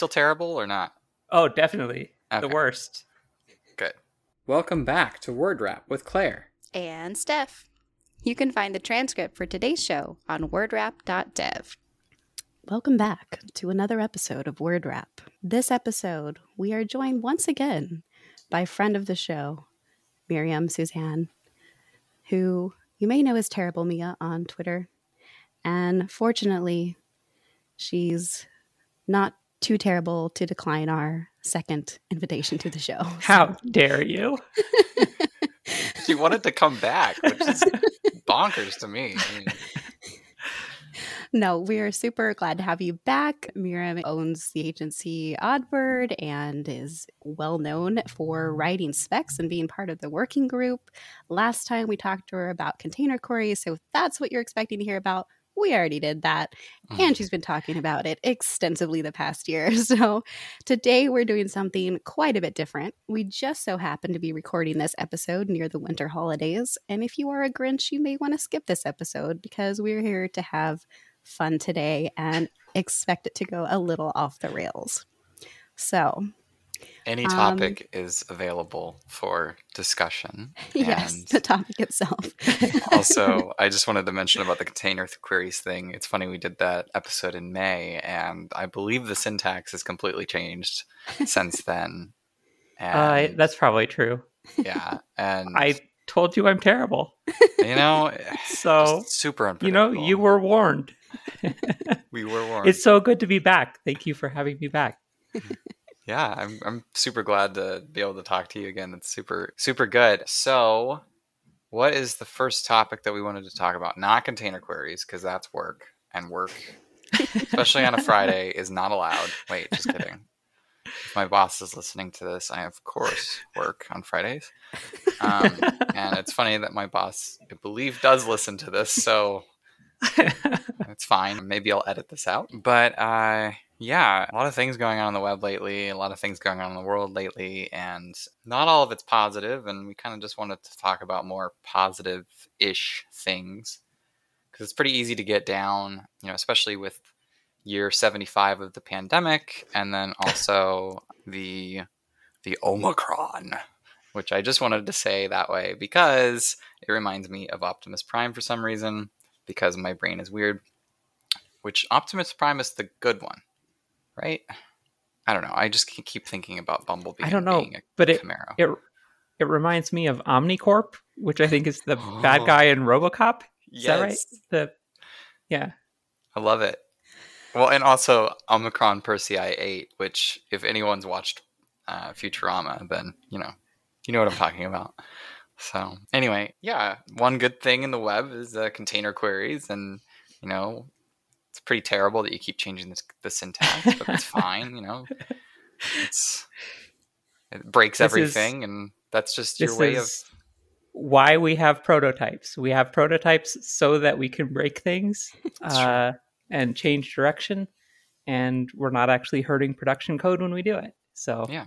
Still terrible or not? Oh, definitely Okay. the worst. Good. Welcome back to Word Wrap with Claire. and Steph. You can find the transcript for today's show on wordwrap.dev. Welcome back to another episode of Word Wrap. This episode, we are joined once again by friend of the show, Miriam Suzanne, who you may know as Terrible Mia on Twitter. And fortunately, she's not too terrible to decline our second invitation to the show. How dare you? She wanted to come back, which is bonkers to me. I mean, No, we're super glad to have you back. Miriam owns the agency Oddbird and is well known for writing specs and being part of the working group. Last time we talked to her about container queries, so that's what you're expecting to hear about, we already did that. And mm. she's been talking about it extensively the past year. So today we're doing something quite a bit different. We just so happen to be recording this episode near the winter holidays. And if you are a Grinch, you may want to skip this episode because we're here to have fun today and expect it to go a little off the rails. So, any Um, topic is available for discussion. yes, And the topic itself. also, I just wanted to mention about the container th- queries thing. It's funny we did that episode in May, and I believe the syntax has completely changed since then. Uh, that's probably true. yeah, and I told you I'm terrible. you know, So, just super you know, you were warned. we were warned. It's so good to be back. Thank you for having me back. Yeah, I'm I'm super glad to be able to talk to you again. It's super super good. So, what is the first topic that we wanted to talk about? Not container queries because that's work, and work, especially on a Friday, is not allowed. Wait, just kidding. If my boss is listening to this, I of course work on Fridays. Um, and it's funny that my boss, I believe, does listen to this, so it's fine. Maybe I'll edit this out. But uh, yeah, a lot of things going on on the web lately, a lot of things going on in the world lately, and not all of it's positive. And we kind of just wanted to talk about more positive ish things because it's pretty easy to get down, you know, especially with year 75 of the pandemic and then also the the omicron which i just wanted to say that way because it reminds me of optimus prime for some reason because my brain is weird which optimus prime is the good one right i don't know i just keep thinking about bumblebee I don't know, being a but it camaro it it reminds me of Omnicorp, which I think is the bad guy in RoboCop. Is that right? The yeah. I love it. Well, and also Omicron Persei 8, which if anyone's watched uh, Futurama, then you know, you know what I'm talking about. So anyway, yeah, one good thing in the web is uh, container queries, and you know, it's pretty terrible that you keep changing this, the syntax, but it's fine. You know, it's it breaks This is- everything, and that's just your way of is why we have prototypes. We have prototypes so that we can break things uh, and change direction, and we're not actually hurting production code when we do it. So Yeah.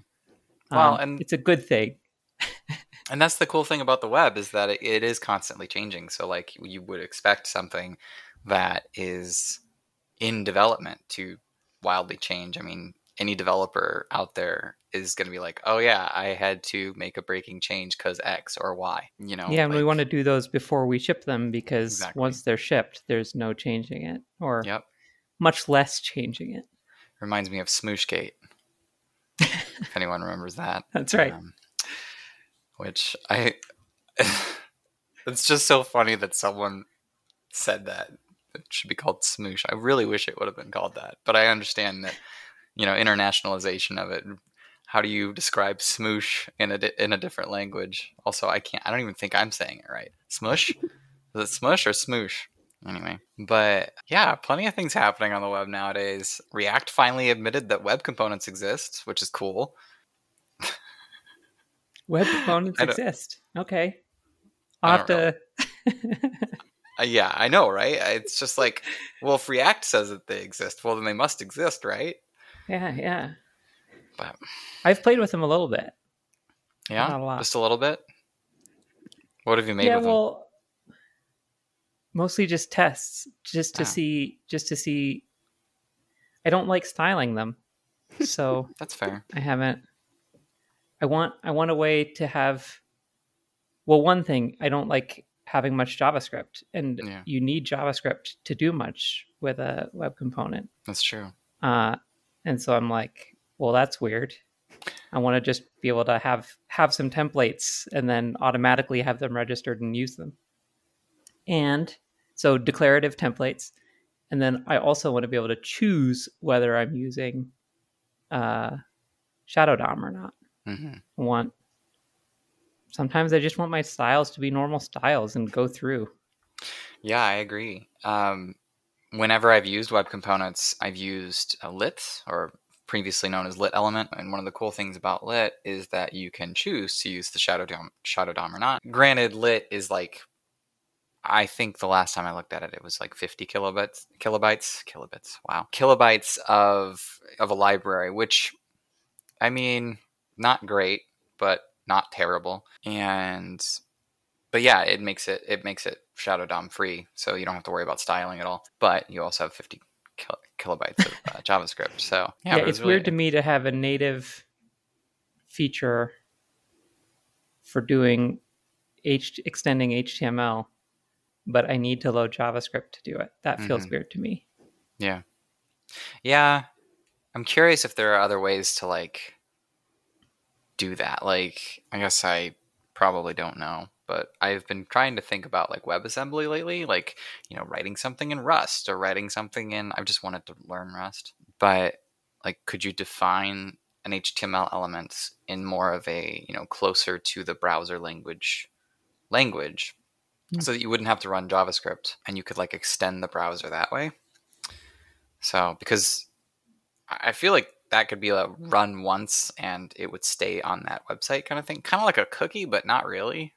Well, um, and- it's a good thing. And that's the cool thing about the web is that it, it is constantly changing. So like you would expect something that is in development to wildly change. I mean, any developer out there is going to be like, "Oh yeah, I had to make a breaking change cuz X or Y." You know. yeah, and we want to do those before we ship them because Exactly. once they're shipped, there's no changing it, or Yep. much less changing it. Reminds me of Smooshgate. if anyone remembers that. That's right. Um, which I, it's just so funny that someone said that it should be called smoosh. I really wish it would have been called that, but I understand that, you know, internationalization of it. How do you describe smoosh in a di- in a different language? Also, I can't. I don't even think I'm saying it right. Smush. Is it smush or smoosh? Anyway, but yeah, plenty of things happening on the web nowadays. React finally admitted that web components exist, which is cool. Web components exist. Okay, I'll have to. Uh, yeah, I know, right? It's just like, well, if React says that they exist, well, then they must exist, right? yeah, yeah. But I've played with them a little bit. yeah, Not a lot. just a little bit. What have you made yeah, with well, mostly just tests, just to Ah. see, just to see. I don't like styling them. so That's fair. I haven't. I want I want a way to have. Well, one thing I don't like having much JavaScript, and Yeah. you need JavaScript to do much with a web component. That's true. Uh, and so I'm like, well, that's weird. I want to just be able to have have some templates and then automatically have them registered and use them. And so declarative templates, and then I also want to be able to choose whether I'm using uh, Shadow DOM or not. hmm I want sometimes I just want my styles to be normal styles and go through. Yeah, I agree. Um, whenever I've used web components, I've used lit or previously known as lit element. And one of the cool things about lit is that you can choose to use the shadow DOM, shadow DOM or not. Granted, lit is like, I think the last time I looked at it, it was like 50 kilobytes, kilobytes, kilobits. Wow, kilobytes of of a library, which, I mean, not great, but not terrible. And but yeah, it makes it it makes it Shadow DOM free, so you don't have to worry about styling at all. But you also have 50 kil- kilobytes of uh, JavaScript. So Yeah, yeah, it it's really- weird to me to have a native feature for doing H extending HTML, but I need to load JavaScript to do it. That feels Mhm. weird to me. Yeah, yeah. I'm curious if there are other ways to like do that. Like, I guess I probably don't know, but I've been trying to think about like WebAssembly lately, like you know, writing something in Rust or writing something in. I just wanted to learn Rust, but like, could you define an HTML element in more of a you know closer to the browser language language, Hmm. so that you wouldn't have to run JavaScript and you could like extend the browser that way. So because I feel like that could be a run once and it would stay on that website kind of thing, kind of like a cookie, but not really.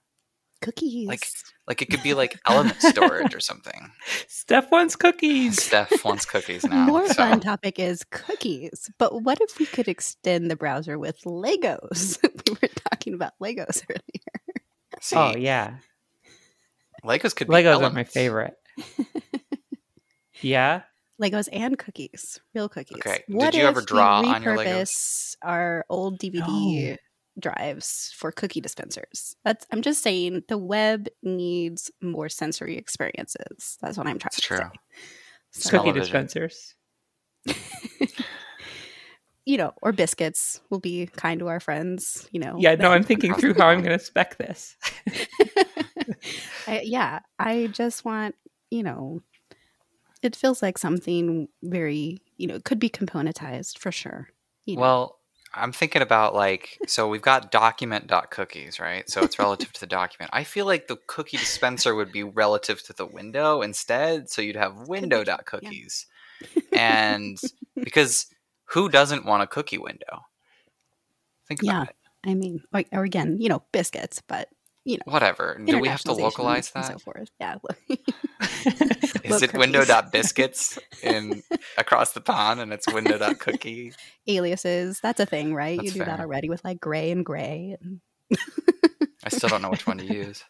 Cookies. Like like it could be like element storage or something. Steph wants cookies. Steph wants cookies now. More so- fun topic is cookies. But what if we could extend the browser with Legos? we were talking about Legos earlier. See, Oh yeah, Legos could be Legos are my favorite. yeah, Legos and cookies, real cookies. Okay, did What you ever if draw we on your Legos? repurpose our old DVD drives for cookie dispensers? That's. I'm just saying the web needs more sensory experiences. That's what I'm trying It's to true. say. It's cookie television. dispensers. you know, or biscuits We'll be kind to our friends. You know. Yeah, no, I'm thinking through how I'm going to spec this. I, yeah, I just want, you know, it feels like something very, you know, it could be componentized for sure. You know. Well, I'm thinking about like so we've got document.cookies, right? So it's relative to the document. I feel like the cookie dispenser would be relative to the window instead, so you'd have window window.cookies. And because who doesn't want a cookie window? Think Yeah. about it. I mean, or, or again, you know, biscuits, but you know, Whatever. Do we have to localize and that? so forth? Yeah. Is it cookies. window.biscuits in across the pond and it's window window.cookie? Aliases, that's a thing, right? That's you do that already with like gray and gray. And I still don't know which one to use.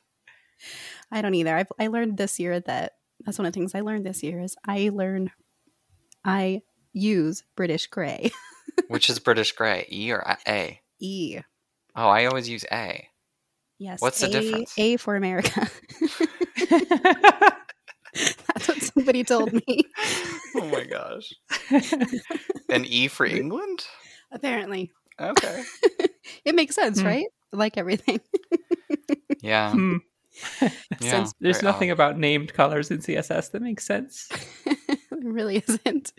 I don't either. I've, I learned this year that that's one of the things I learned this year is I learn, I use British gray. Which is British Gray, E or A? E. Oh, I always use A. Yes. What's the A- difference? A for America. That's what somebody told me. Oh my gosh. An E for England? Apparently. Okay. It makes sense, Hmm. right? Like everything. Yeah. Hmm, yeah. Since There's very nothing odd. about named colors in CSS that makes sense. it really isn't.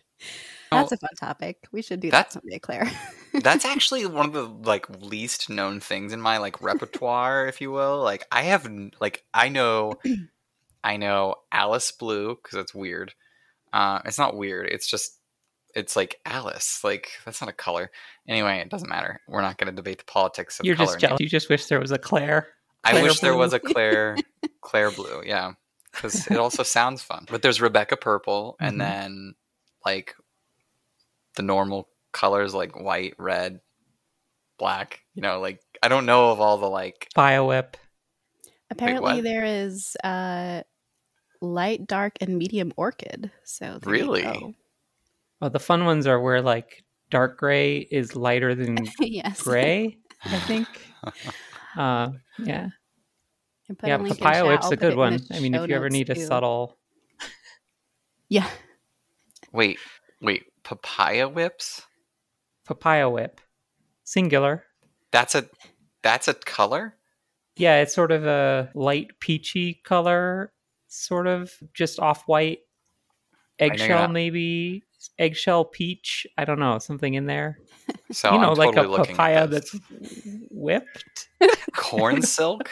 That's a fun topic. We should do that someday, Claire. That's actually one of the like least known things in my like repertoire, if you will. Like I have like I know I know Alice Blue because it's weird. Uh, it's not weird. It's just it's like Alice. Like that's not a color. Anyway, it doesn't matter. We're not going to debate the politics of You're color. just jealous. You just wish there was a Claire. I Claire wish there was a Claire Claire blue, yeah, because it also sounds fun. But there's Rebecca purple, and then like the normal colors like white, red, black. You know, like I don't know of all the like. BioWhip. Apparently, what? there is uh, light, dark, and medium orchid. So there you Really? go. Well, the fun ones are where like dark gray is lighter than yes. gray. I think. Uh, yeah, I yeah. a Papaya whip's a good one. I mean, if you ever notes, need a subtle, Yeah. Wait, wait, papaya whips? papaya whip, singular. That's a that's a color? Yeah, it's sort of a light peachy color, sort of just off white, eggshell maybe, eggshell peach. I don't know, something in there. So you know, I'm like totally a papaya that's whipped. corn silk.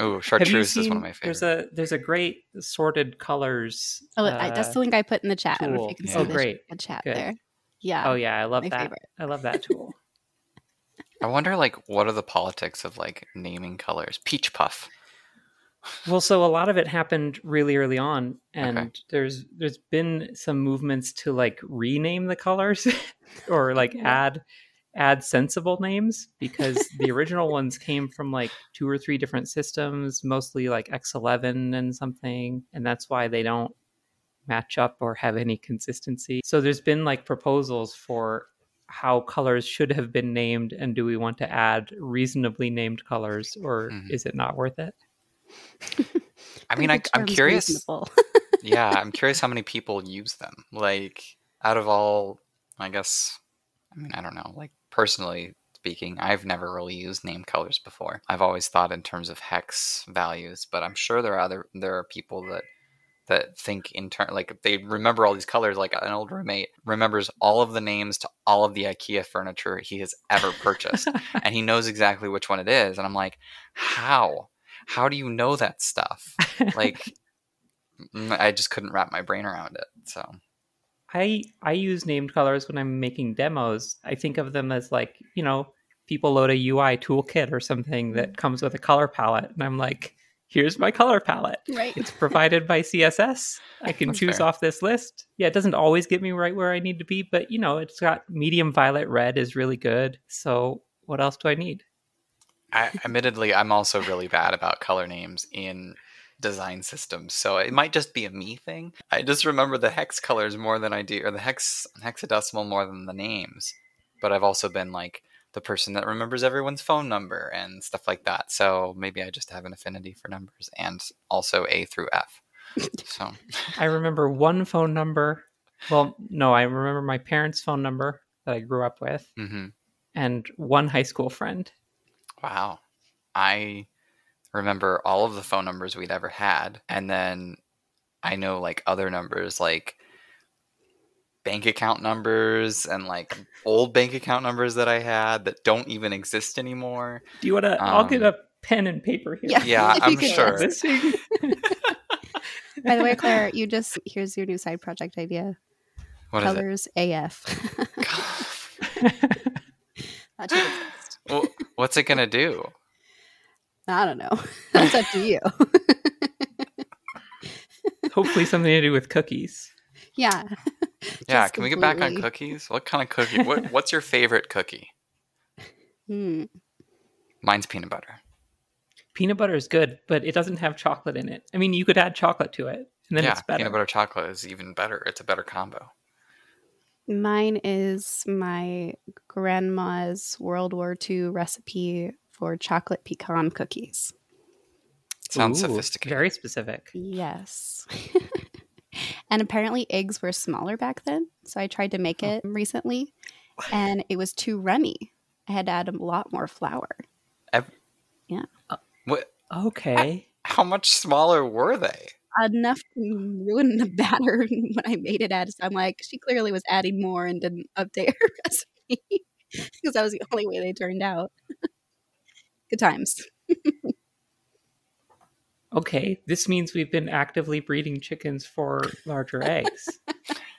Oh, Have you chartreuse is one of my favorites. There's a there's a great sorted colors. Oh, I, that's uh, the link I put in the chat. I don't know tool. if you can Yeah. see Oh, the, great. the chat Good. there. Yeah. Oh yeah, I love my that. favorite. I love that tool. I wonder, like, what are the politics of like naming colors? Peach puff. Well, so a lot of it happened really early on, and there's there's been some movements to like rename the colors or like Yeah. add add sensible names because the original ones came from like two or three different systems, mostly like X11 and something, and that's why they don't match up or have any consistency. So there's been like proposals for how colors should have been named and do we want to add reasonably named colors or Mhm. is it not worth it? I mean, I, I'm curious. yeah, I'm curious how many people use them. Like, out of all, I guess, I mean, I don't know. Like, personally speaking, I've never really used name colors before. I've always thought in terms of hex values, but I'm sure there are other there are people that that think in turn like they remember all these colors. Like an old roommate remembers all of the names to all of the IKEA furniture he has ever purchased, and he knows exactly which one it is. And I'm like, how? How do you know that stuff? Like. I just couldn't wrap my brain around it. So I I use named colors when I'm making demos. I think of them as like, you know, people load a UI toolkit or something that mm-hmm. comes with a color palette and I'm like, here's my color palette. right. It's provided by CSS. I can That's choose fair. off this list. Yeah, it doesn't always get me right where I need to be, but you know, it's got medium violet red is really good. So what else do I need? I, admittedly, I'm also really bad about color names in design systems. So it might just be a me thing. I just remember the hex colors more than I do, or the hex hexadecimal more than the names. But I've also been like the person that remembers everyone's phone number and stuff like that. So maybe I just have an affinity for numbers and also A through F. So I remember one phone number. Well, no, I remember my parents' phone number that I grew up with hmm and one high school friend. Wow. I remember all of the phone numbers we'd ever had. And then I know like other numbers like bank account numbers and like old bank account numbers that I had that don't even exist anymore. Do you want to? I'll get Um, a pen and paper here. Yeah. Yeah, I'm sure. By the way, Claire, you just here's your new side project idea. What Colors AF. it? that. Well, What's it going to do? I don't know. That's up to you. Hopefully, something to do with cookies. yeah. Yeah, Just can we get back on cookies? What kind of cookie? What, what's your favorite cookie? Hmm. Mine's peanut butter. Peanut butter is good, but it doesn't have chocolate in it. I mean, you could add chocolate to it, and then yeah, it's better. peanut butter chocolate is even better. It's a better combo. Mine is my grandma's World War II recipe for chocolate pecan cookies. Sounds Ooh, sophisticated. Very specific. Yes. and apparently eggs were smaller back then. So I tried to make it recently and it was too runny. I had to add a lot more flour. Yeah. Uh, what? Okay. How much smaller were they? Enough to ruin the batter when I made it at. So I'm like, she clearly was adding more and didn't update her recipe because that was the only way they turned out. Good times. Okay. This means we've been actively breeding chickens for larger eggs.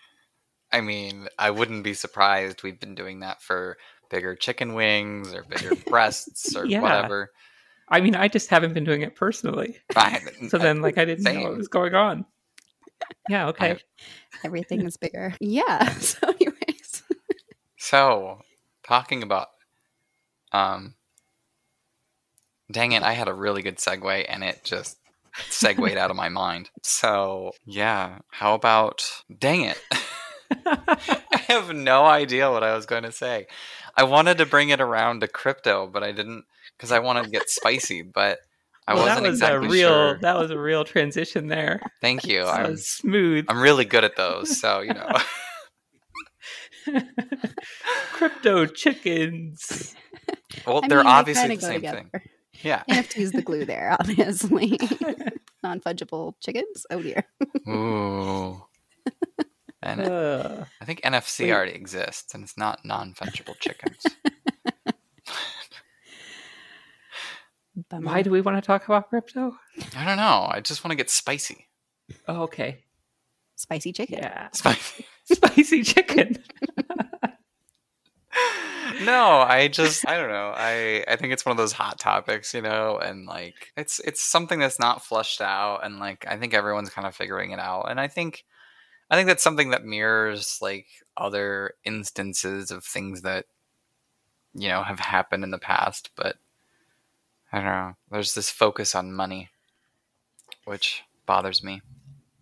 I mean, I wouldn't be surprised. We've been doing that for bigger chicken wings or bigger breasts or Yeah. whatever. I mean, I just haven't been doing it personally. I, So then, like, I didn't know what was going on. Yeah. Okay. I- Everything is bigger. Yeah. So, anyways. So, talking about, um, dang it, I had a really good segue and it just segued out of my mind. So, yeah, how about, dang it. I have no idea what I was going to say. I wanted to bring it around to crypto, but I didn't because I wanted to get spicy. But I Well, wasn't that was exactly a real sure. that was a real transition there. Thank you. That I'm was smooth. I'm really good at those, so you know. Crypto chickens. Well, I they're mean, obviously the same together. thing. Yeah. NFT's the glue there, obviously. Non fungible chickens. Oh dear. Ooh. And Uh, I think NFC Wait. already exists, and it's not non-fungible chickens. Bummer. why do we want to talk about crypto? I don't know. I just want to get spicy. Oh, okay. Spicy chicken. Yeah. Spicy. Spicy chicken. No, I just I don't know. I I think it's one of those hot topics, you know, and like it's it's something that's not flushed out and like I think everyone's kind of figuring it out. And I think I think that's something that mirrors like other instances of things that you know have happened in the past, but I don't know. There's this focus on money which bothers me.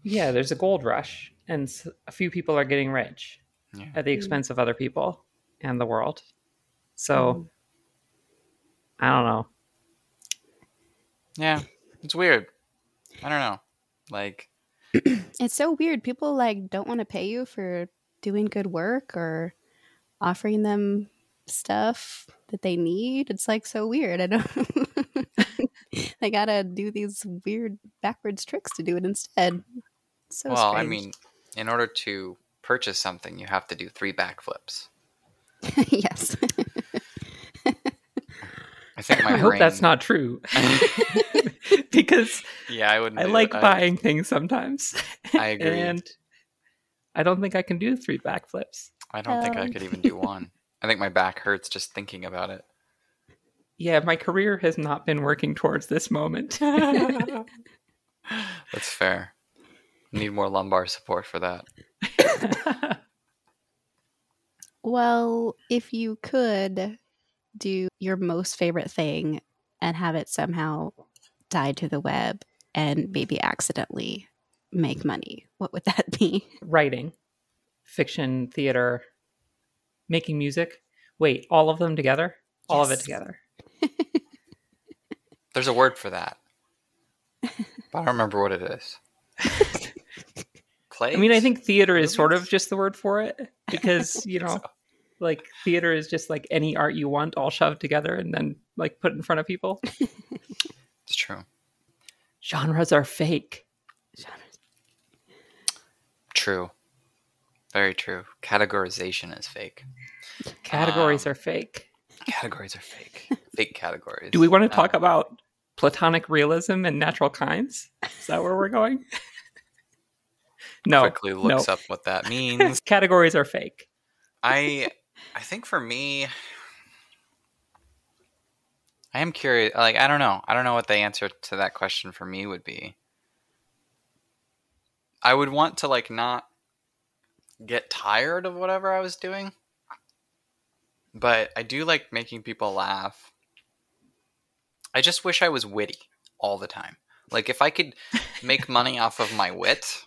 Yeah, there's a gold rush, and a few people are getting rich Yeah. at the mm-hmm. expense of other people and the world. So, I don't know. Yeah. It's weird. I don't know. Like It's so weird. People like don't want to pay you for doing good work or offering them stuff that they need. It's like so weird. I don't they gotta do these weird backwards tricks to do it instead. So well, I mean, in order to purchase something, you have to do three backflips. yes. I think my I hope that's not true. because Yeah, I wouldn't. I like it. buying things sometimes. I agree. and I don't think I can do three backflips. I don't think I Um. could even do one. I think my back hurts just thinking about it. Yeah, my career has not been working towards this moment. That's fair. Need more lumbar support for that. Well, if you could do your most favorite thing and have it somehow tied to the web and maybe accidentally make money, what would that be? Writing, fiction, theater, making music. Wait, all of them together? All of it together. There's a word for that, but I don't remember what it is. Play. I mean, I think theater is sort of just the word for it because, you know, like theater is just like any art you want all shoved together and then like put in front of people. it's true. Genres are fake. True. Very true. Categorization is fake. Categories Um, are fake. Categories are fake. fake categories. Do we want to talk Um, about platonic realism and natural kinds? Is that where we're going? no. quickly looks no. up what that means. Categories are fake. I I think for me I am curious like I don't know. I don't know what the answer to that question for me would be. I would want to like not get tired of whatever I was doing. But I do like making people laugh. I just wish I was witty all the time. Like if I could make money off of my wit,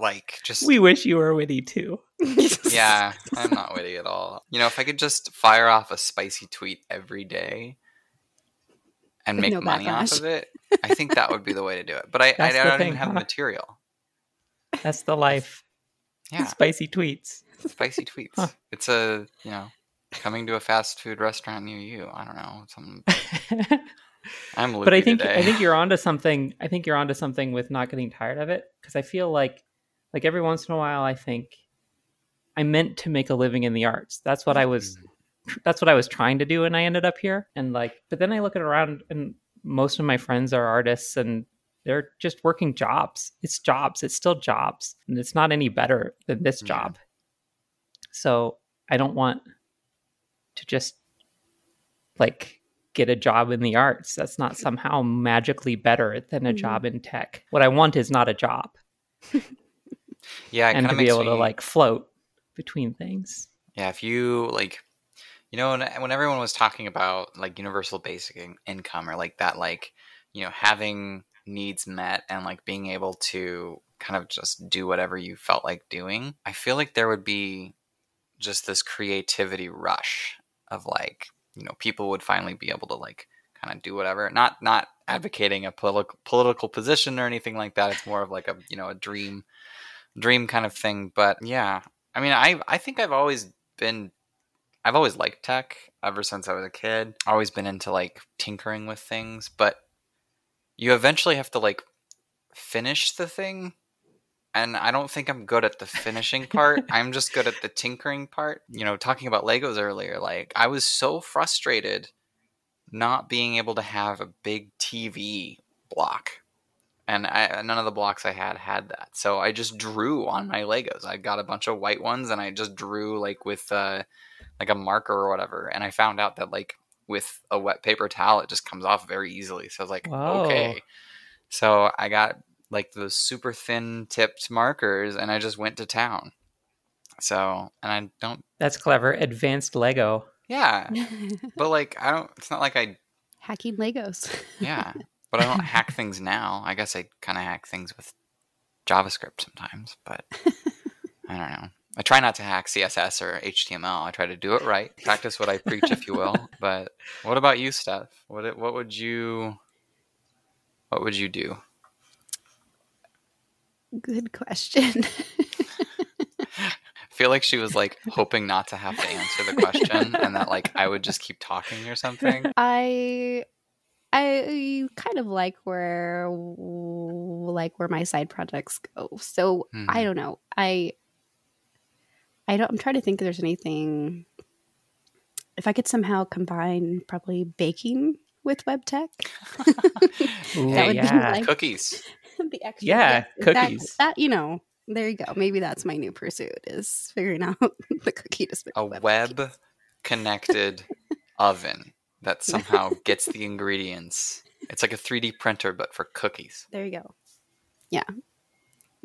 like just We wish you were witty too. yeah, I'm not witty at all. You know, if I could just fire off a spicy tweet every day and make no money off of it, I think that would be the way to do it. But I, I That's don't thing, even have the material. That's the life. Yeah, Spicy tweets. spicy tweets. Huh. It's a, you know, coming to a fast food restaurant near you. I don't know. Some, I'm loopy but I think today. I think you're onto something. I think you're onto something with not getting tired of it because I feel like like every once in a while I think I meant to make a living in the arts. That's what I was that's what I was trying to do and I ended up here and like but then I look at around and most of my friends are artists and they're just working jobs. It's jobs. It's still jobs. And it's not any better than this Yeah. job. So I don't want to just like get a job in the arts. That's not somehow magically better than a Mhm. job in tech. What I want is not a job yeah, and to of be able to like float between things. Yeah, if you like, you know, when, when everyone was talking about like universal basic in- income or like that, like, you know, having needs met and like being able to kind of just do whatever you felt like doing, I feel like there would be just this creativity rush of like you know people would finally be able to like kind of do whatever not not advocating a political political position or anything like that it's more of like a you know a dream dream kind of thing but yeah i mean i i think i've always been i've always liked tech ever since i was a kid always been into like tinkering with things but you eventually have to like finish the thing and I don't think I'm good at the finishing part. I'm just good at the tinkering part. You know, talking about Legos earlier, like I was so frustrated not being able to have a big TV block. And I, none of the blocks I had had that. So I just drew on my Legos. I got a bunch of white ones and I just drew like with uh, like a marker or whatever. And I found out that like with a wet paper towel, it just comes off very easily. So I was like, Whoa. okay. So I got like those super thin tipped markers and I just went to town. So, and I don't, That's clever. Advanced Lego. yeah, but like, I don't, it's not like I, Hacking Legos. yeah, but I don't hack things now. I guess I kind of hack things with JavaScript sometimes, but I don't know. I try not to hack CSS or HTML. I try to do it right, practice what I preach, if you will. But what about you, Steph? What what would you what would you do? Good question. I feel like she was like hoping not to have to answer the question and that like I would just keep talking or something. I I kind of like where like where my side projects go. So Mhm. I don't know. I I don't. I'm trying to think if there's anything. If I could somehow combine probably baking with web tech, Ooh, That would be yeah. like- Cookies. the extra Yeah, that- cookies. That, you know, there you go. Maybe that's my new pursuit is figuring out the cookie to A web web connected oven that somehow gets the ingredients. It's like a 3D printer but for cookies. There you go. Yeah.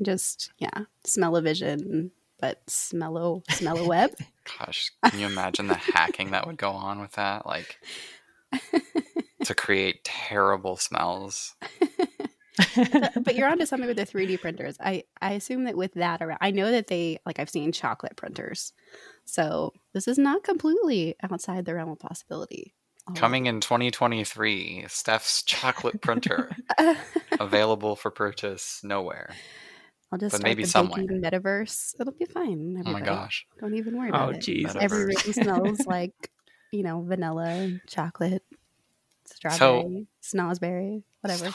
Just yeah, smell of vision, but smello smello web. Gosh, can you imagine the hacking that would go on with that? Like to create terrible smells. but, but you're onto something with the 3D printers. I I assume that with that around, I know that they like I've seen chocolate printers, so this is not completely outside the realm of possibility. Although- Coming in 2023, Steph's chocolate printer available for purchase nowhere. I'll just but start maybe the somewhere. baking metaverse. It'll be fine. Oh my gosh. Don't even worry Oh, about it. Oh jeez. Every room smells like you know vanilla, chocolate, strawberry, snozzberry, whatever.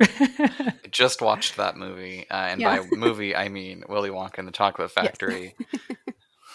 I just watched that movie, uh, and Yeah. by movie I mean Willy Wonka and the Chocolate Factory,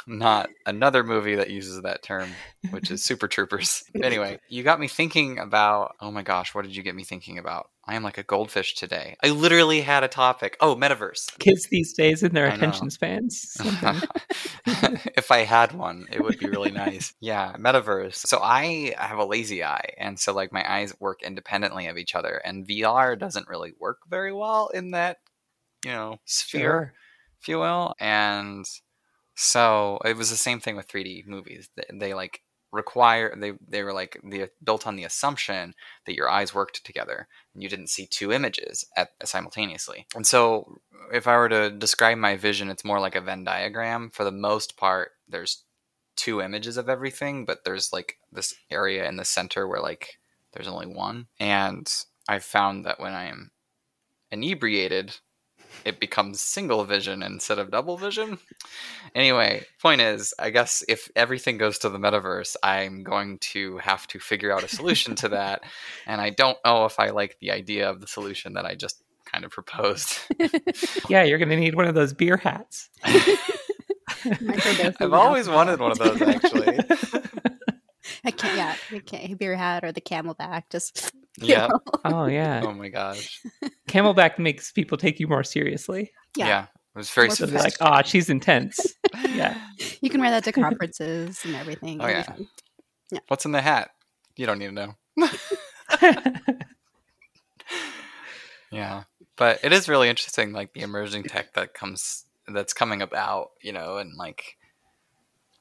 not another movie that uses that term, which is Super Troopers. Anyway, you got me thinking about. Oh my gosh, what did you get me thinking about? I am like a goldfish today. I literally had a topic. Oh, metaverse. Kids these days and their I know. attention spans. if I had one, it would be really nice. Yeah, metaverse. So I have a lazy eye, and so like my eyes work independently of each other, and VR doesn't really work very well in that, you know, sphere, Sure. if you will. And so it was the same thing with 3D movies. They, they like require they they were like the built on the assumption that your eyes worked together and you didn't see two images at simultaneously. And so if I were to describe my vision, it's more like a Venn diagram. For the most part, there's two images of everything, but there's like this area in the center where like there's only one. And I've found that when I am inebriated, it becomes single vision instead of double vision. Anyway, point is, I guess if everything goes to the metaverse, I'm going to have to figure out a solution to that. And I don't know if I like the idea of the solution that I just kind of proposed. Yeah, you're going to need one of those beer hats. I've always wanted one of those actually. I can't. Yeah, the ca- beer hat or the CamelBak. Just you Yeah. know. oh, yeah. Oh my gosh. CamelBak makes people take you more seriously. Yeah. Yeah. It was very More like, sophisticated. oh, she's intense. Yeah. You can wear that to conferences and everything. Oh, It'll yeah. What's in the hat? You don't need to know. Yeah. But it is really interesting, like the emerging tech that comes that's coming about, you know, and like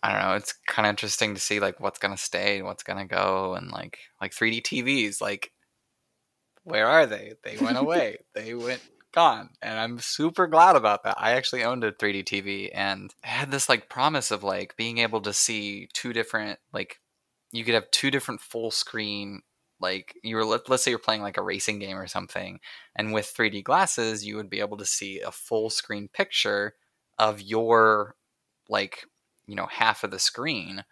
I don't know, it's kind of interesting to see like what's gonna stay, what's gonna go, and like like 3D TVs, like where are they? They went away. they went gone. And I'm super glad about that. I actually owned a 3D TV and had this like promise of like being able to see two different like you could have two different full screen like you were let, let's say you're playing like a racing game or something and with 3D glasses you would be able to see a full screen picture of your like you know half of the screen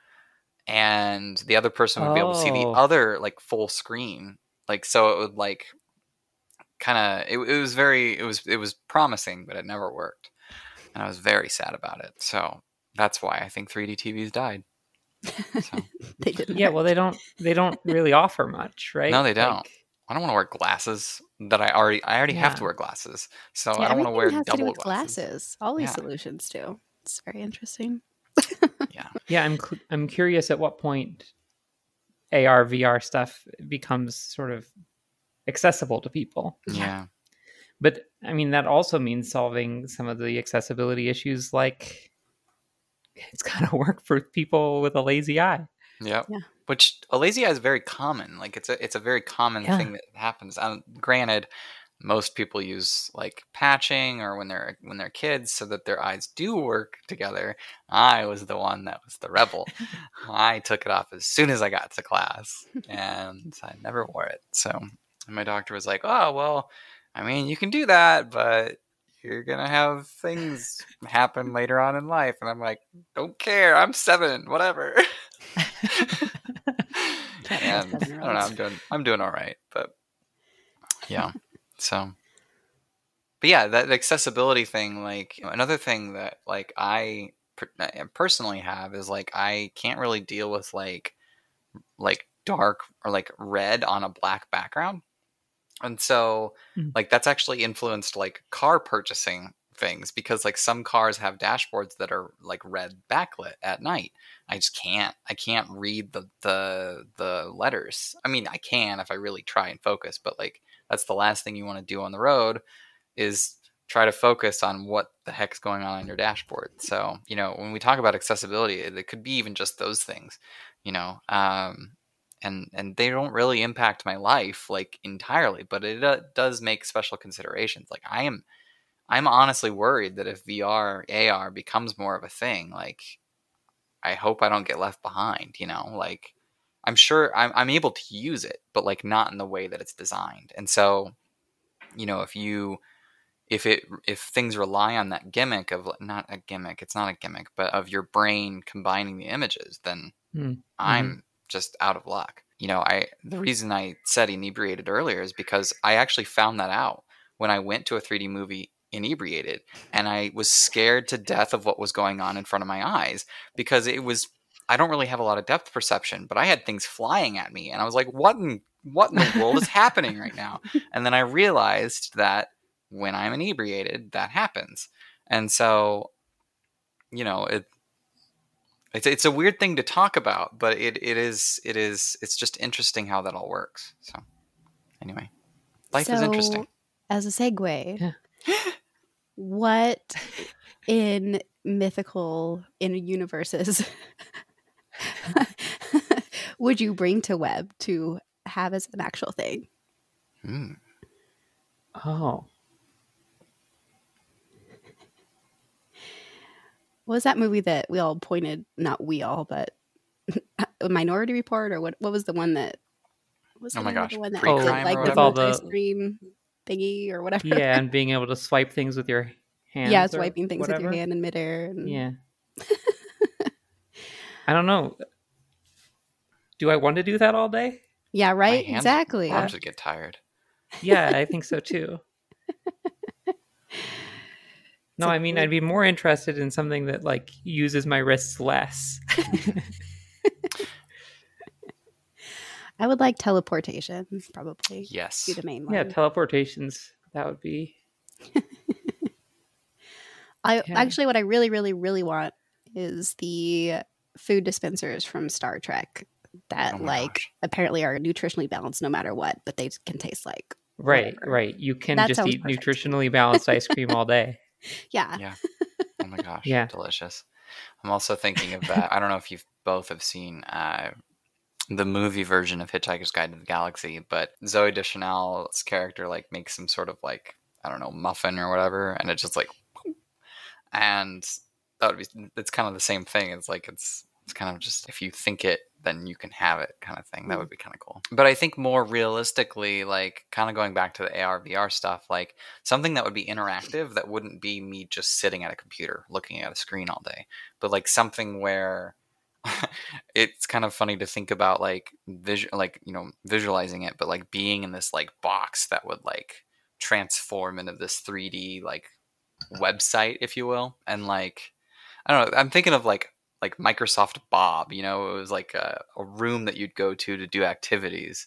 and the other person would be able to see the Oh. other like full screen like so it would like kind of it, it was very it was it was promising but it never worked and i was very sad about it so that's why i think 3d tvs died so they didn't. Yeah, work. well, they don't they don't really offer much, right? No, they don't. Like, i don't want to wear glasses that i already i already have to wear glasses so Yeah, i don't want to wear double to do glasses. glasses. All these Yeah. solutions do. It's very interesting. yeah, Yeah, I'm cl- I'm curious at what point AR VR stuff becomes sort of accessible to people. yeah But I mean, that also means solving some of the accessibility issues, like it's got to work for people with a lazy eye. Yep. Yeah. Which a lazy eye is very common. Like it's a it's a very common Yeah. thing that happens. Um, granted, most people use like patching or when they're when they're kids so that their eyes do work together. I was the one that was the rebel. I took it off as soon as I got to class, and I never wore it. So and my doctor was like, "Oh well, I mean, you can do that, but." You're gonna have things happen later on in life, and I'm like, don't care. I'm seven, whatever. And I don't know. I'm doing I'm doing all right, but yeah. So, but yeah, that accessibility thing. Like another thing that like I personally have is like I can't really deal with like like dark or like red on a black background, and so Mm. like that's actually influenced like car purchasing things because like some cars have dashboards that are like red backlit at night I just can't. I can't read the the the letters. I mean, I can if I really try and focus, but like that's the last thing you want to do on the road is try to focus on what the heck's going on on your dashboard. So, you know, when we talk about accessibility, it, it could be even just those things, you know. Um and and they don't really impact my life like entirely, but it uh, does make special considerations. Like I am I'm honestly worried that if VR AR becomes more of a thing, like I hope I don't get left behind, you know, like I'm sure I'm, I'm able to use it, but like not in the way that it's designed. And so, you know, if you, if it, if things rely on that gimmick of not a gimmick, it's not a gimmick, but of your brain combining the images, then Hmm. I'm just out of luck. You know, I, the reason I said inebriated earlier is because I actually found that out when I went to a 3D movie inebriated and I was scared to death of what was going on in front of my eyes because it was I don't really have a lot of depth perception, but I had things flying at me and I was like, what in what in the world is happening right now? And then I realized that when I'm inebriated, that happens. And so, you know, it it's it's a weird thing to talk about, but it, it is it is it's just interesting how that all works. So anyway. Life is interesting. As a segue, what in mythical in universes would you bring to web to have as an actual thing? Hmm. Oh, What was that movie that we all pointed? Not we all, but a Minority Report, or what? What was the one that? Was Oh the my gosh, the one that Pre-crime like the whatever? With all the- multi-screen thingy or whatever. yeah, and being able to swipe things with your hand. yeah, swiping things with your hand in midair. And... Yeah. I don't know. Do I want to do that all day? yeah, right. hands- Exactly. Arms would get tired. Yeah, I think so too. No, I mean I'd be more interested in something that like uses my wrists less. I would like teleportation, probably. Yes. Be the main one. yeah, teleportations. That would be I Yeah. actually, what I really, really, really want is the food dispensers from Star Trek that, Oh like, gosh. apparently are nutritionally balanced no matter what, but they can taste like right, Whatever. right. You can That just eat perfect. nutritionally balanced ice cream all day. yeah. Yeah. Oh my gosh. Yeah. Delicious. I'm also thinking of that. I don't know if you both have seen uh, the movie version of Hitchhiker's Guide to the Galaxy, but Zooey Deschanel's character like makes some sort of like I don't know muffin or whatever, and it just like, and that would be it's kind of the same thing. It's like it's it's kind of just if you think it, then you can have it kind of thing. That would mm. be kind of cool. But I think more realistically, like kind of going back to the AR VR stuff, like something that would be interactive that wouldn't be me just sitting at a computer looking at a screen all day, but like something where it's kind of funny to think about like visual like you know visualizing it but like being in this like box that would like transform into this 3d like website if you will and like i don't know i'm thinking of like like microsoft bob you know it was like a, a room that you'd go to to do activities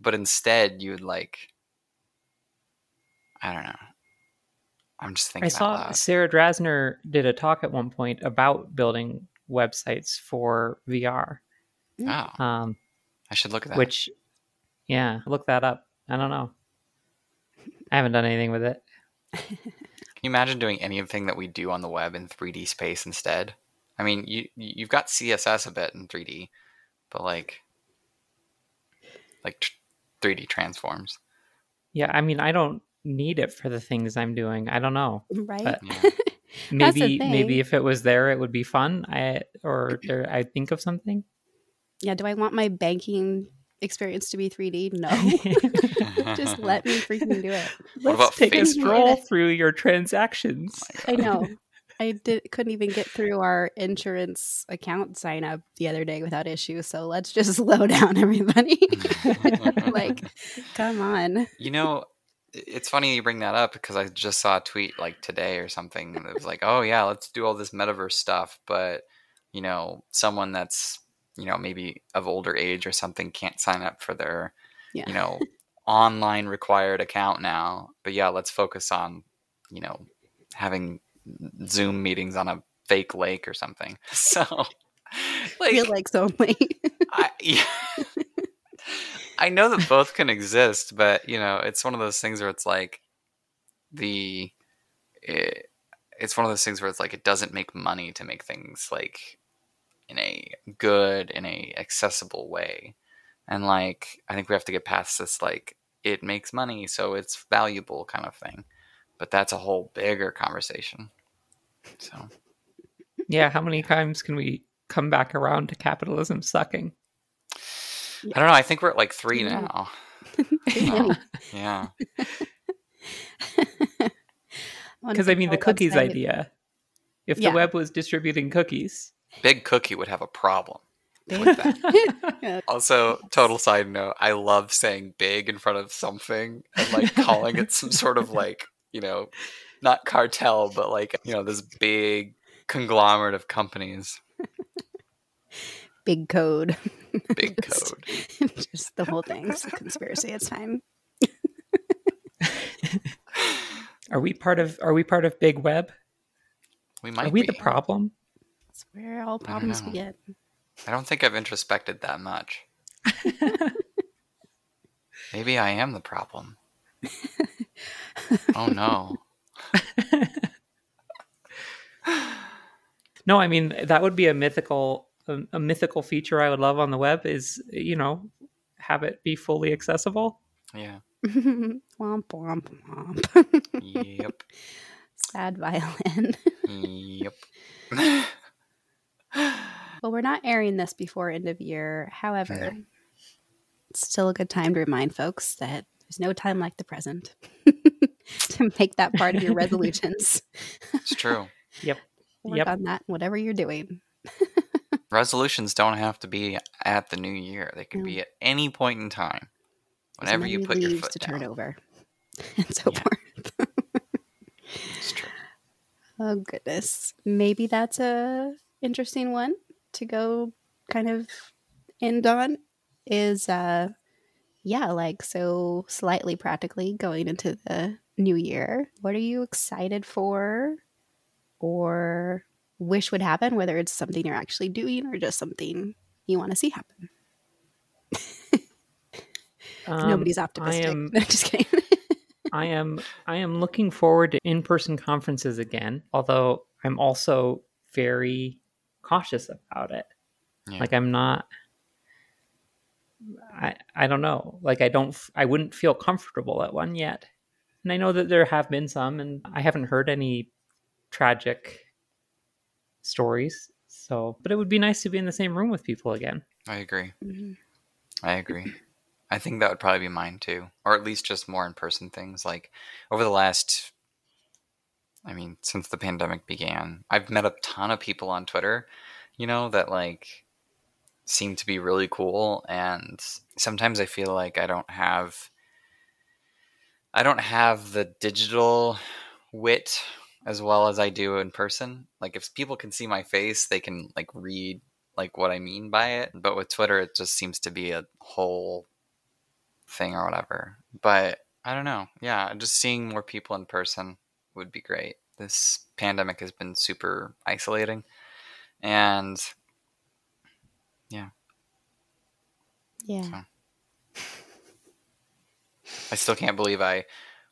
but instead you'd like i don't know i'm just thinking I saw. Sarah Drasner did a talk at one point about building websites for VR. oh Um, i should look at that which, yeah, look that up. I don't know. I haven't done anything with it. Can you imagine doing anything that we do on the web in 3D space instead? I mean, you you've got CSS a bit in 3D, but like like tr- 3D transforms. Yeah, I mean, I don't need it for the things I'm doing. I don't know. Mm, right? But- Yeah. Maybe maybe if it was there, it would be fun. I or there, I'd think of something. yeah, do I want my banking experience to be 3D? No. Just let me freaking do it. Let's about take a Facebook? stroll through your transactions. I know. I did, couldn't even get through our insurance account sign up the other day without issue. So let's just slow down, everybody. like, come on. You know, it's funny you bring that up because I just saw a tweet like today or something. and It was like, oh yeah, let's do all this metaverse stuff, but you know, someone that's you know maybe of older age or something can't sign up for their Yeah. you know online required account now. But yeah, let's focus on you know having Zoom meetings on a fake lake or something. So like Real likes only. I, yeah. I know that both can exist, but you know, it's one of those things where it's like the it, it's one of those things where it's like it doesn't make money to make things like in a good in a accessible way. And like I think we have to get past this like it makes money so it's valuable kind of thing. But that's a whole bigger conversation. So Yeah, how many times can we come back around to capitalism sucking? I don't know, I think we're at like 3 Yeah. now. Really. Yeah. Because I mean, the cookies idea. If Yeah. the web was distributing cookies, Big Cookie would have a problem. With that. Also, total side note, I love saying big in front of something and like calling it some sort of like, you know, not cartel, but like, you know, this big conglomerate of companies. Big code. Big Just- code. Just the whole thing. It's a conspiracy. It's fine. are we part of? Are we part of Big Web? We might Are might we be. the problem? That's where all problems know. begin. I don't think I've introspected that much. Maybe I am the problem. Oh no. No, I mean that would be a mythical a, a mythical feature I would love on the web is you know have it be fully accessible. Yeah. womp womp womp. Yep. Sad violin. Yep. Well, we're not airing this before end of year. However, it's still a good time to remind folks that there's no time like the present to make that part of your resolutions. it's true. Work Yep. on that, whatever you're doing. Resolutions don't have to be at the new year. They can No. be at any point in time. Whenever you put your leaves foot to down. turn over, and so Yeah. forth. It's true. Oh goodness, maybe that's a interesting one to go kind of end on. Is uh, yeah, like so slightly practically going into the new year. What are you excited for, or wish would happen? Whether it's something you're actually doing or just something you want to see happen. Um, Nobody's I optimistic. am just kidding. I am I am looking forward to in-person conferences again, although I'm also very cautious about it. Yeah. Like I'm not I I don't know. Like I don't I wouldn't feel comfortable at one yet. And I know that there have been some, and I haven't heard any tragic stories. So, but it would be nice to be in the same room with people again. I agree. Mhm. I agree. I think that would probably be mine too, or at least just more in person things. Like over the last, I mean, since the pandemic began, I've met a ton of people on Twitter, you know, that like seem to be really cool. And sometimes I feel like I don't have, I don't have the digital wit as well as I do in person. Like if people can see my face, they can like read like what I mean by it. But with Twitter, it just seems to be a whole thing or whatever. But I don't know. Yeah, just seeing more people in person would be great. This pandemic has been super isolating. And Yeah. Yeah. I still can't believe I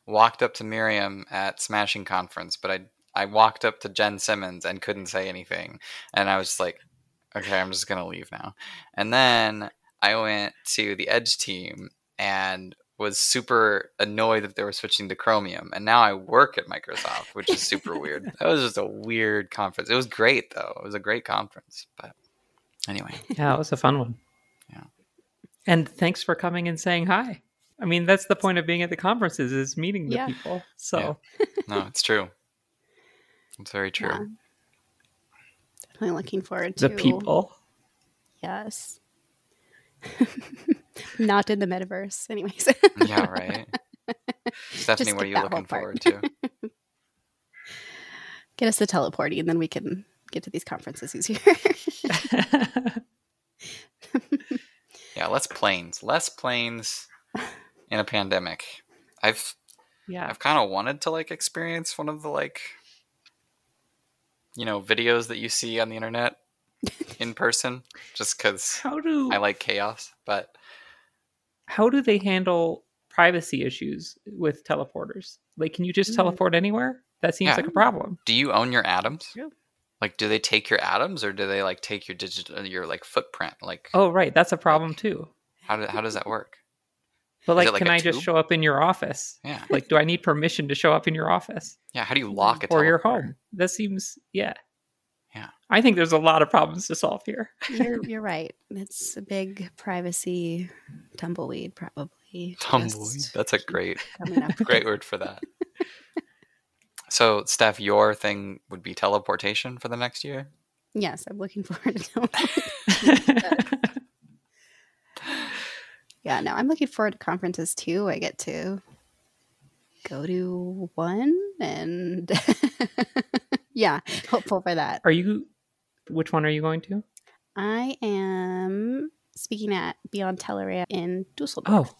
walked up to Miriam at Smashing Conference, but I I walked up to Jen Simmons and couldn't say anything. And I was like, okay, I'm just gonna leave now. And then I went to the Edge team and was super annoyed that they were switching to Chromium. And now I work at Microsoft, which is super weird. That was just a weird conference. It was great though. It was a great conference. But anyway. Yeah, it was a fun one. Yeah. And thanks for coming and saying hi. I mean, that's the point of being at the conferences is meeting the Yeah. people. So No, it's true. It's very true. Yeah. Definitely looking forward to the people. Yes. Not in the metaverse, anyways. Yeah, right. Stephanie, what are you looking forward to? Get us the teleporting, and then we can get to these conferences easier. Yeah, less planes. Less planes in a pandemic. I've yeah. I've kind of wanted to like experience one of the like you know, videos that you see on the internet in person just cuz How do I like chaos, but how do they handle privacy issues with teleporters? Like, can you just Mm. teleport anywhere? That seems Yeah. like a problem. do you own your atoms? Yeah. Like do they take your atoms or do they like take your digital uh, your like footprint? Like Oh, right. That's a problem too. how do, how does that work? But like, like can a I just show up in your office? Yeah. Like, do I need permission to show up in your office Yeah, how do you lock it or your home? That seems, yeah. Yeah. I think there's a lot of problems to solve here. you're, you're right. It's a big privacy tumbleweed, probably. Tumbleweed. That's a great. Great word for that. so, Steph, your thing would be teleportation for the next year? Yes, I'm looking forward to teleporting. Yeah, no, I'm looking forward to conferences too. I get to go to one and yeah, hopeful for that. are you, which one are you going to? I am speaking at Beyond Tellerrand in Dusseldorf. Oh,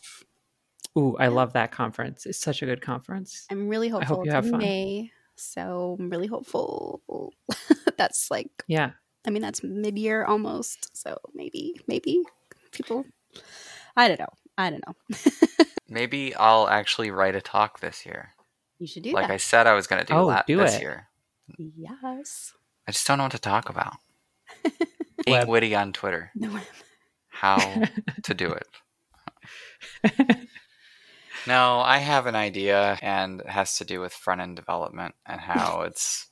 ooh, I Yeah. love that conference. It's such a good conference. I'm really hopeful. I hopeful hope you it's have in fun. May. So I'm really hopeful. that's like, Yeah. I mean, that's mid year almost. So maybe, maybe people, I don't know. I don't know. Maybe I'll actually write a talk this year. You should do like I said I was going to do Oh, that do this it. year. yes. I just don't know what to talk about. Being witty on Twitter. No, How to do it. No, I have an idea, and it has to do with front end development and how it's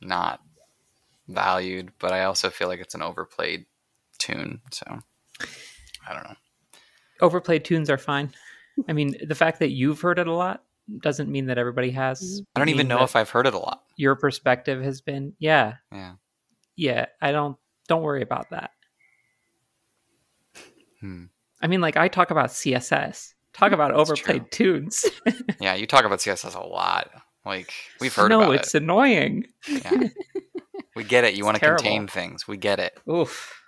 not valued, but I also feel like it's an overplayed tune. So I don't know. Overplayed tunes are fine. I mean, the fact that you've heard it a lot doesn't mean that everybody has. I don't even know if I've heard it a lot. your perspective has been. Yeah, Yeah. yeah. I don't. Don't worry about that. Hmm. I mean, like I talk about CSS. Talk about overplayed tunes. Yeah, you talk about CSS a lot. Like we've heard no, about it's it. annoying. Yeah. We get it. You It's want to terrible. contain things. We get it. Oof.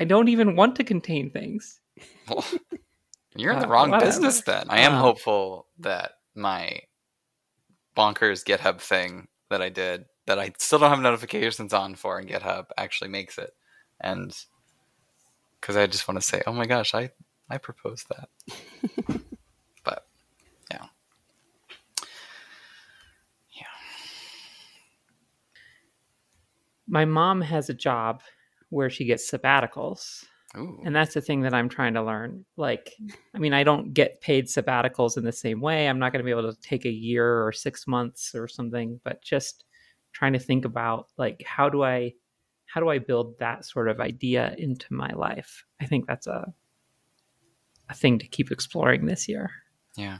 I don't even want to contain things. Well, you're in the Uh, wrong whatever. business then. I am Uh. hopeful that my bonkers GitHub thing that I did that I still don't have notifications on for in GitHub actually makes it. And because I just want to say, oh my gosh, I, I propose that. but yeah. yeah. My mom has a job where she gets sabbaticals. Ooh. and that's the thing that i'm trying to learn like i mean i don't get paid sabbaticals in the same way i'm not going to be able to take a year or six months or something but just trying to think about like how do i how do i build that sort of idea into my life i think that's a a thing to keep exploring this year Yeah.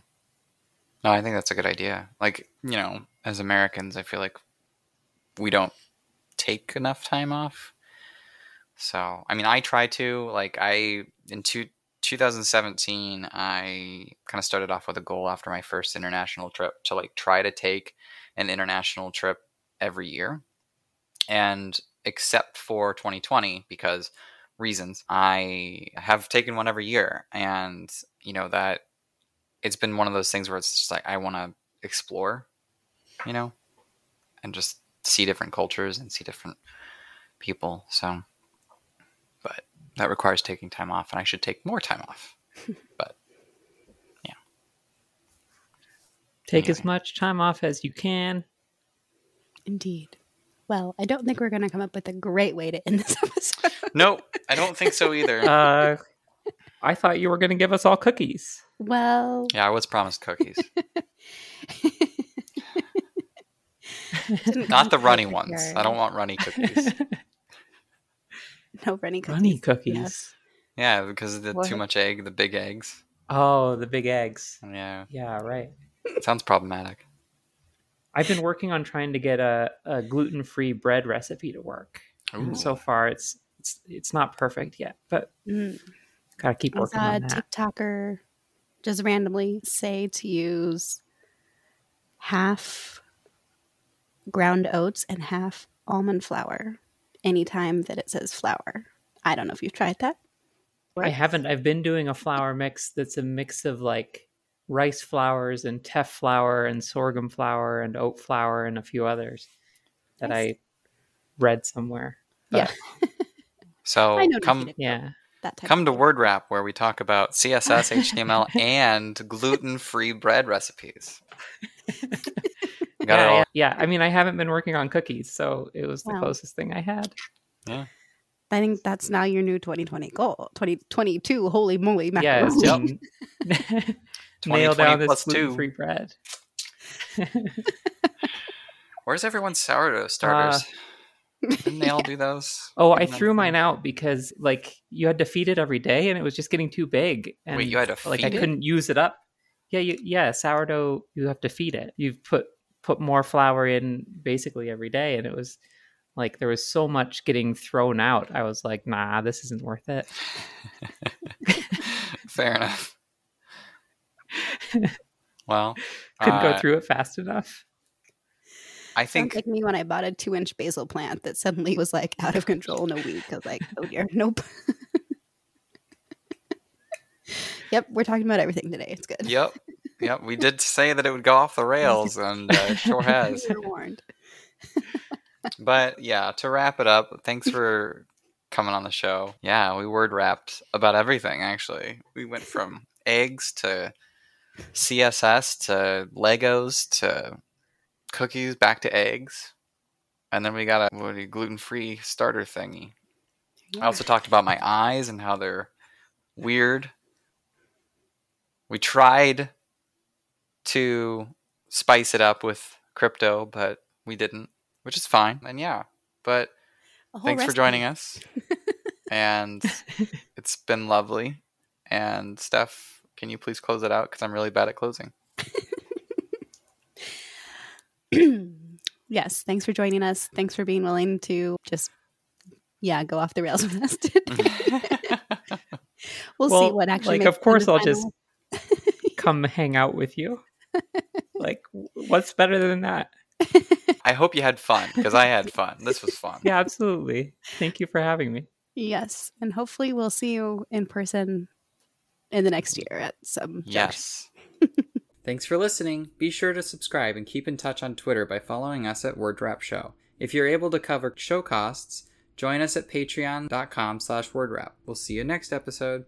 No, I think that's a good idea. Like, you know, as Americans, I feel like we don't take enough time off. So, I mean, I try to. Like, I, in two, 2017, I kind of started off with a goal after my first international trip to, like, try to take an international trip every year. And except for 2020, because reasons, I have taken one every year. And, you know, that it's been one of those things where it's just like I want to explore, you know, and just see different cultures and see different people. So, but that requires taking time off, and I should take more time off. but yeah. take as much time off as you can Indeed. Well, I don't think we're going to come up with a great way to end this episode. no, I don't think so either. uh i thought you were going to give us all cookies well, yeah, I was promised cookies, didn't the runny prepare. ones. I don't want runny cookies. no runny cookies. bunny cookies Yes. yeah, because of the What? too much egg, the big eggs. oh the big eggs Yeah, yeah right sounds problematic. I've been working on trying to get a, a gluten free bread recipe to work. And so far, it's it's it's not perfect yet, but Mm. gotta keep I working saw a on that. TikToker just randomly say to use half ground oats and half almond flour anytime that it says flour. I don't know if you've tried that. I haven't. I've been doing a flour mix that's a mix of like rice flours and teff flour and sorghum flour and oat flour and a few others that Nice. I read somewhere. Yeah. So I know come Yeah. Come to thing. Word Wrap where we talk about CSS, HTML, and gluten-free bread recipes. Got it yeah, all. yeah, yeah. I mean, I haven't been working on cookies, so it was the Wow. closest thing I had. Yeah. I think that's now your new 2020 goal. 2022, holy moly, Yeah, it's macaroni. just nail down this plus two. gluten-free bread. Where's everyone's sourdough starters? Ah. Didn't they all do those? Oh, I threw they- mine out because like you had to feed it every day, and it was just getting too big. And, Wait, you had to like feed I it? couldn't use it up. Yeah, you, yeah, sourdough. You have to feed it. You've put put more flour in basically every day, and it was like there was so much getting thrown out. I was like, nah, this isn't worth it. Fair enough. Well, Couldn't go uh, through it fast enough. I Sounds think like me when I bought a two inch basil plant that suddenly was like out of control in a week. I was like, oh dear, nope. yep, we're talking about everything today. It's good. Yep, yep. We did say that it would go off the rails, and uh, sure has. We were warned. But yeah, to wrap it up, thanks for coming on the show. Yeah, we word wrapped about everything. Actually, we went from eggs to CSS to Legos to cookies, back to eggs, and then we got a gluten free starter thingy. I also talked about my eyes and how they're weird. We tried to spice it up with crypto, but we didn't, which is fine. And yeah, but thanks for joining us. and it's been lovely. And Steph, can you please close it out? Because I'm really bad at closing. yes, thanks for joining us. Thanks for being willing to just, yeah, go off the rails with us today. we'll, see what actually. like, makes of course I'll just- Come hang out with you. like, what's better than that? I hope you had fun because I had fun. This was fun. Yeah, absolutely. Thank you for having me. Yes, and hopefully we'll see you in person in the next year at some. Yes. Thanks for listening. Be sure to subscribe and keep in touch on Twitter by following us at WordWrap Show. If you're able to cover show costs, join us at patreon.com slash wordwrap. We'll see you next episode.